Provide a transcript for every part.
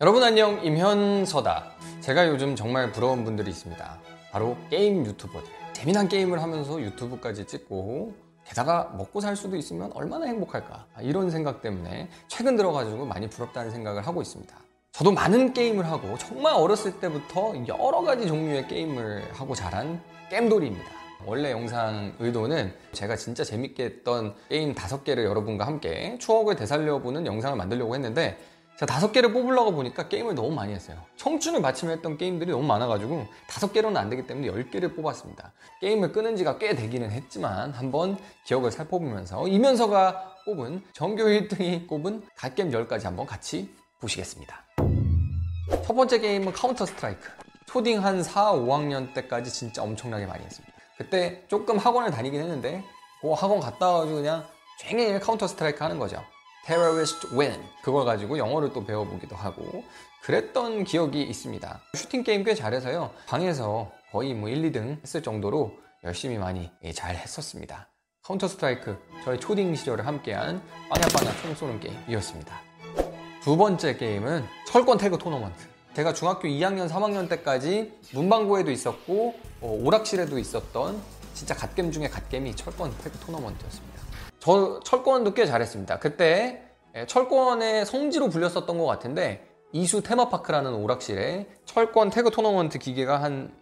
여러분 안녕 임현서다. 제가 요즘 정말 부러운 분들이 있습니다. 바로 게임 유튜버들. 재미난 게임을 하면서 유튜브까지 찍고 게다가 먹고 살 수도 있으면 얼마나 행복할까? 이런 생각 때문에 최근 들어가지고 많이 부럽다는 생각을 하고 있습니다. 저도 많은 게임을 하고 정말 어렸을 때부터 여러 가지 종류의 게임을 하고 자란 게임돌이입니다. 원래 영상 의도는 제가 진짜 재밌게 했던 게임 다섯 개를 여러분과 함께 추억을 되살려보는 영상을 만들려고 했는데 제가 다섯 개를 뽑으려고 보니까 게임을 너무 많이 했어요. 청춘을 바치며 했던 게임들이 너무 많아가지고 다섯 개로는 안 되기 때문에 열 개를 뽑았습니다. 게임을 끊은 지가 꽤 되기는 했지만 한번 기억을 살펴보면서 이면서가 뽑은 전교 1등이 꼽은 갓겜 10가지 한번 같이 보시겠습니다. 첫 번째 게임은 카운터 스트라이크. 초딩 한 4, 5학년 때까지 진짜 엄청나게 많이 했습니다. 그때 조금 학원을 다니긴 했는데 그 학원 갔다 와가지고 그냥 종일 카운터 스트라이크 하는 거죠. Terrorist win. 그걸 가지고 영어를 또 배워보기도 하고 그랬던 기억이 있습니다. 슈팅 게임 꽤 잘해서요. 방에서 거의 뭐 1, 2등 했을 정도로 열심히 많이 예, 잘 했었습니다. 카운터 스트라이크 저의 초딩 시절을 함께한 빵야빵야 총 쏘는 게임이었습니다. 두 번째 게임은 철권 태그 토너먼트. 제가 중학교 2학년 3학년 때까지 문방구에도 있었고 어, 오락실에도 있었던 진짜 갓겜 중에 갓겜이 철권 태그 토너먼트였습니다 저 철권도 꽤 잘했습니다. 그때 예, 철권의 성지로 불렸었던 것 같은데 이수 테마파크라는 오락실에 철권 태그 토너먼트 기계가 한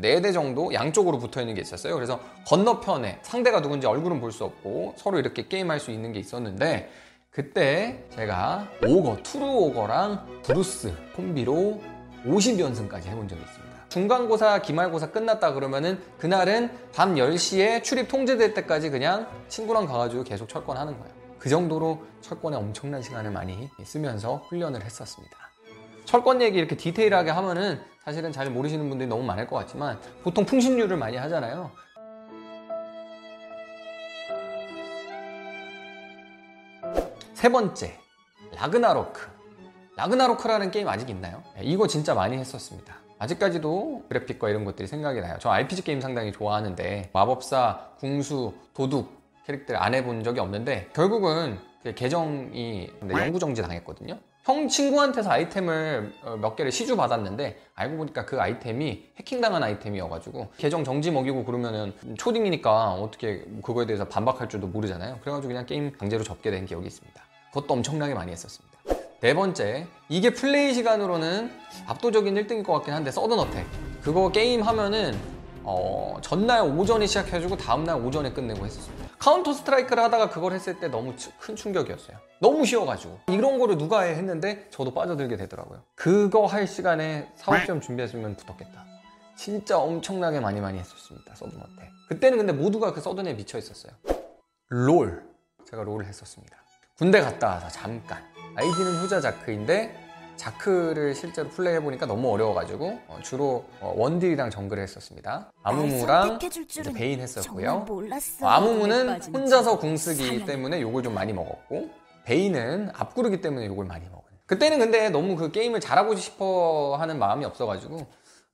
4대 정도 양쪽으로 붙어 있는 게 있었어요. 그래서 건너편에 상대가 누군지 얼굴은 볼 수 없고 서로 이렇게 게임할 수 있는 게 있었는데 그때 제가 오거, 트루 오거랑 브루스 콤비로 50연승까지 해본 적이 있습니다. 중간고사, 기말고사 끝났다 그러면은 그날은 밤 10시에 출입 통제될 때까지 그냥 친구랑 가가지고 계속 철권하는 거예요. 그 정도로 철권에 엄청난 시간을 많이 쓰면서 훈련을 했었습니다. 철권 얘기 이렇게 디테일하게 하면은 사실은 잘 모르시는 분들이 너무 많을 것 같지만 보통 풍신류를 많이 하잖아요. 세 번째, 라그나로크. 라그나로크라는 게임 아직 있나요? 네, 이거 진짜 많이 했었습니다. 아직까지도 그래픽과 이런 것들이 생각이 나요. 저 RPG 게임 상당히 좋아하는데 마법사, 궁수, 도둑 캐릭터를 안 해본 적이 없는데 결국은 그 계정이 영구 정지 당했거든요. 형 친구한테서 아이템을 어, 몇 개를 시주 받았는데 알고 보니까 그 아이템이 해킹당한 아이템이어가지고 계정 정지 먹이고 그러면은 초딩이니까 어떻게 그거에 대해서 반박할 줄도 모르잖아요. 그래가지고 그냥 게임 강제로 접게 된 기억이 있습니다. 그것도 엄청나게 많이 했었습니다. 네 번째, 이게 플레이 시간으로는 압도적인 1등일 것 같긴 한데 서든어택 그거 게임 하면은 어, 전날 오전에 시작해주고 다음날 오전에 끝내고 했었습니다. 카운터 스트라이크를 하다가 그걸 했을 때 너무 큰 충격이었어요. 너무 쉬워가지고. 이런 거를 누가 해 했는데 저도 빠져들게 되더라고요. 그거 할 시간에 사업시험 준비했으면 붙었겠다. 진짜 엄청나게 많이 많이 했었습니다. 서든어택. 그때는 근데 모두가 그 서든에 미쳐 있었어요. 롤. 제가 롤을 했었습니다. 군대 갔다 와서 잠깐. 아이디는 후자 자크인데 자크를 실제로 플레이해보니까 너무 어려워가지고 어, 주로 어, 원딜이랑 정글을 했었습니다. 아무무랑 베인 했었고요. 어, 아무무는 혼자서 궁쓰기 때문에 욕을 좀 많이 먹었고 베인은 앞구르기 때문에 욕을 많이 먹어요. 그때는 근데 너무 그 게임을 잘하고 싶어 하는 마음이 없어가지고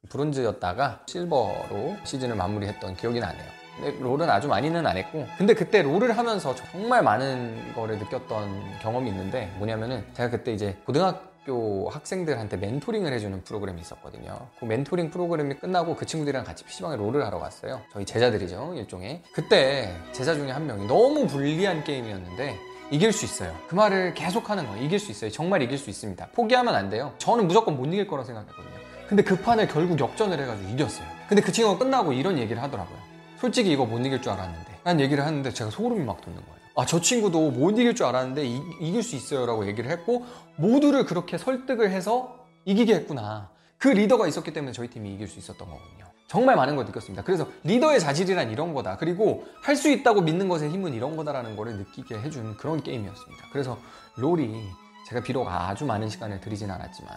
브론즈였다가 실버로 시즌을 마무리했던 기억이 나네요. 롤은 아주 많이는 안 했고 근데 그때 롤을 하면서 정말 많은 거를 느꼈던 경험이 있는데 뭐냐면은 제가 그때 이제 고등학교 학생들한테 멘토링을 해주는 프로그램이 있었거든요. 그 멘토링 프로그램이 끝나고 그 친구들이랑 같이 PC방에 롤을 하러 갔어요. 저희 제자들이죠 일종의. 그때 제자 중에 한 명이 너무 불리한 게임이었는데 이길 수 있어요. 그 말을 계속 하는 거예요. 이길 수 있어요. 정말 이길 수 있습니다. 포기하면 안 돼요. 저는 무조건 못 이길 거라 생각했거든요. 근데 그 판을 결국 역전을 해가지고 이겼어요. 근데 그 친구가 끝나고 이런 얘기를 하더라고요 솔직히 이거 못 이길 줄 알았는데. 난 얘기를 하는데 제가 소름이 막 돋는 거예요. 아 저 친구도 못 이길 줄 알았는데 이, 이길 수 있어요 라고 얘기를 했고 모두를 그렇게 설득을 해서 이기게 했구나. 그 리더가 있었기 때문에 저희 팀이 이길 수 있었던 거군요. 정말 많은 걸 느꼈습니다. 그래서 리더의 자질이란 이런 거다. 그리고 할 수 있다고 믿는 것의 힘은 이런 거다라는 거를 느끼게 해준 그런 게임이었습니다. 그래서 롤이 제가 비록 아주 많은 시간을 들이진 않았지만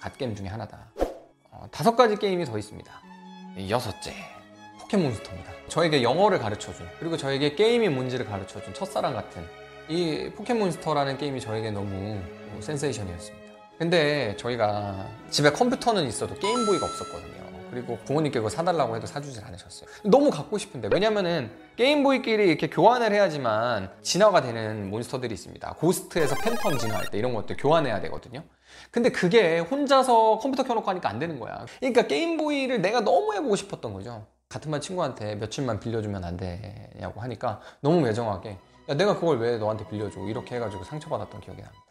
갓게임 중에 하나다. 어, 다섯 가지 게임이 더 있습니다. 여섯째 포켓몬스터입니다. 저에게 영어를 가르쳐준 그리고 저에게 게임이 뭔지를 가르쳐준 첫사랑 같은 이 포켓몬스터라는 게임이 저에게 너무 센세이션이었습니다. 근데 저희가 집에 컴퓨터는 있어도 게임보이가 없었거든요. 그리고 부모님께 그거 사달라고 해도 사주질 않으셨어요. 너무 갖고 싶은데 왜냐면은 게임보이끼리 이렇게 교환을 해야지만 진화가 되는 몬스터들이 있습니다. 고스트에서 팬텀 진화할 때 이런 것들 교환해야 되거든요. 근데 그게 혼자서 컴퓨터 켜놓고 하니까 안 되는 거야. 그러니까 게임보이를 내가 너무 해보고 싶었던 거죠. 같은 반 친구한테 며칠만 빌려주면 안 되냐고 하니까 너무 매정하게 야 내가 그걸 왜 너한테 빌려줘 이렇게 해가지고 상처받았던 기억이 납니다.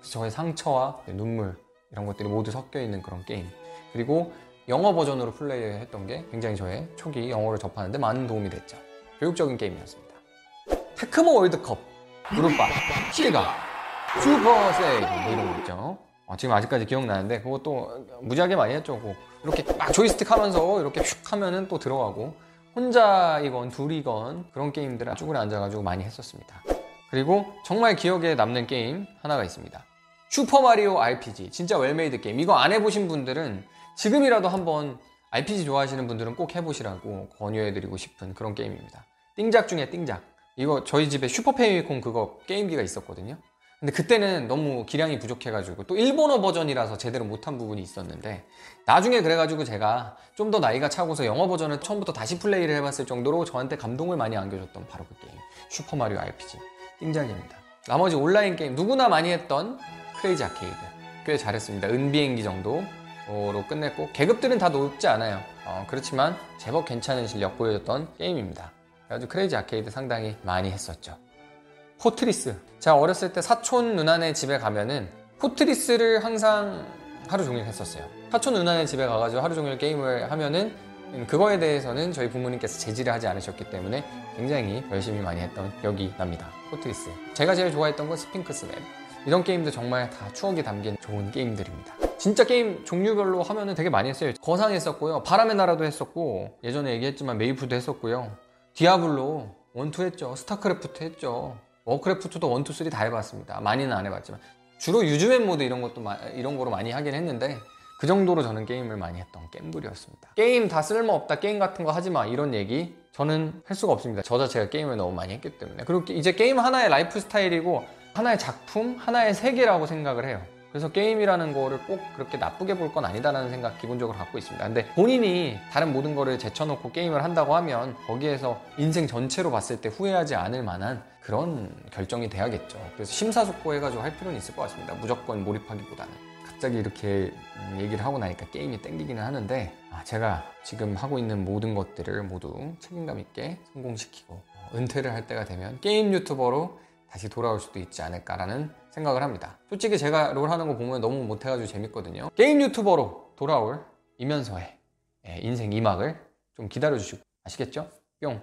저의 상처와 눈물 이런 것들이 모두 섞여 있는 그런 게임 그리고 영어 버전으로 플레이했던 게 굉장히 저의 초기 영어를 접하는데 많은 도움이 됐죠. 교육적인 게임이었습니다. 테크모 월드컵 그룹바 시가 슈퍼 세이 뭐 이런 거 있죠. 어, 지금 아직까지 기억나는데 그것도 무지하게 많이 했죠. 뭐 이렇게 막 조이스틱 하면서 이렇게 슉 하면은 또 들어가고 혼자이건 둘이건 그런 게임들을 쭈그려 앉아가지고 많이 했었습니다. 그리고 정말 기억에 남는 게임 하나가 있습니다. 슈퍼마리오 RPG 진짜 웰메이드 게임 이거 안 해보신 분들은 지금이라도 한번 RPG 좋아하시는 분들은 꼭 해보시라고 권유해드리고 싶은 그런 게임입니다. 띵작 중에 띵작 이거 저희 집에 슈퍼패미콘 그거 게임기가 있었거든요. 근데 그때는 너무 기량이 부족해가지고 또 일본어 버전이라서 제대로 못한 부분이 있었는데 나중에 그래가지고 제가 좀 더 나이가 차고서 영어 버전을 처음부터 다시 플레이를 해봤을 정도로 저한테 감동을 많이 안겨줬던 바로 그 게임 슈퍼마리오 RPG 띵작입니다. 나머지 온라인 게임 누구나 많이 했던 크레이지 아케이드. 꽤 잘했습니다. 은비행기 정도로 끝냈고 계급들은 다 높지 않아요. 어, 그렇지만 제법 괜찮은 실력 보여줬던 게임입니다. 그래가지고 크레이지 아케이드 상당히 많이 했었죠 포트리스. 제가 어렸을 때 사촌 누나네 집에 가면은 포트리스를 항상 하루 종일 했었어요. 사촌 누나네 집에 가가지고 하루 종일 게임을 하면은 그거에 대해서는 저희 부모님께서 제지를 하지 않으셨기 때문에 굉장히 열심히 많이 했던 기억이 납니다. 포트리스. 제가 제일 좋아했던 건 스핑크스 맵. 이런 게임도 정말 다 추억이 담긴 좋은 게임들입니다. 진짜 게임 종류별로 하면은 되게 많이 했어요. 거상 했었고요. 바람의 나라도 했었고, 예전에 얘기했지만 메이플도 했었고요. 디아블로, one, two 했죠. 스타크래프트 했죠. 워크래프트도 1, 2, 3 다 해봤습니다. 많이는 안 해봤지만 주로 유즈맵 모드 이런 것도 마, 이런 거로 많이 하긴 했는데 그 정도로 저는 게임을 많이 했던 게임돌이었습니다. 게임 다 쓸모없다, 게임 같은 거 하지 마 이런 얘기 저는 할 수가 없습니다. 저 자체가 게임을 너무 많이 했기 때문에 그리고 이제 게임 하나의 라이프 스타일이고 하나의 작품, 하나의 세계라고 생각을 해요. 그래서 게임이라는 거를 꼭 그렇게 나쁘게 볼 건 아니다라는 생각 기본적으로 갖고 있습니다. 근데 본인이 다른 모든 거를 제쳐놓고 게임을 한다고 하면 거기에서 인생 전체로 봤을 때 후회하지 않을 만한 그런 결정이 돼야겠죠. 그래서 심사숙고해가지고 할 필요는 있을 것 같습니다. 무조건 몰입하기보다는. 갑자기 이렇게 얘기를 하고 나니까 게임이 땡기기는 하는데 아, 제가 지금 하고 있는 모든 것들을 모두 책임감 있게 성공시키고 은퇴를 할 때가 되면 게임 유튜버로 다시 돌아올 수도 있지 않을까라는 생각을 합니다. 솔직히 제가 롤 하는 거 보면 너무 못해가지고 재밌거든요. 게임 유튜버로 돌아올 이면서의 예, 인생 2막을 좀 기다려주시고 아시겠죠? 뿅!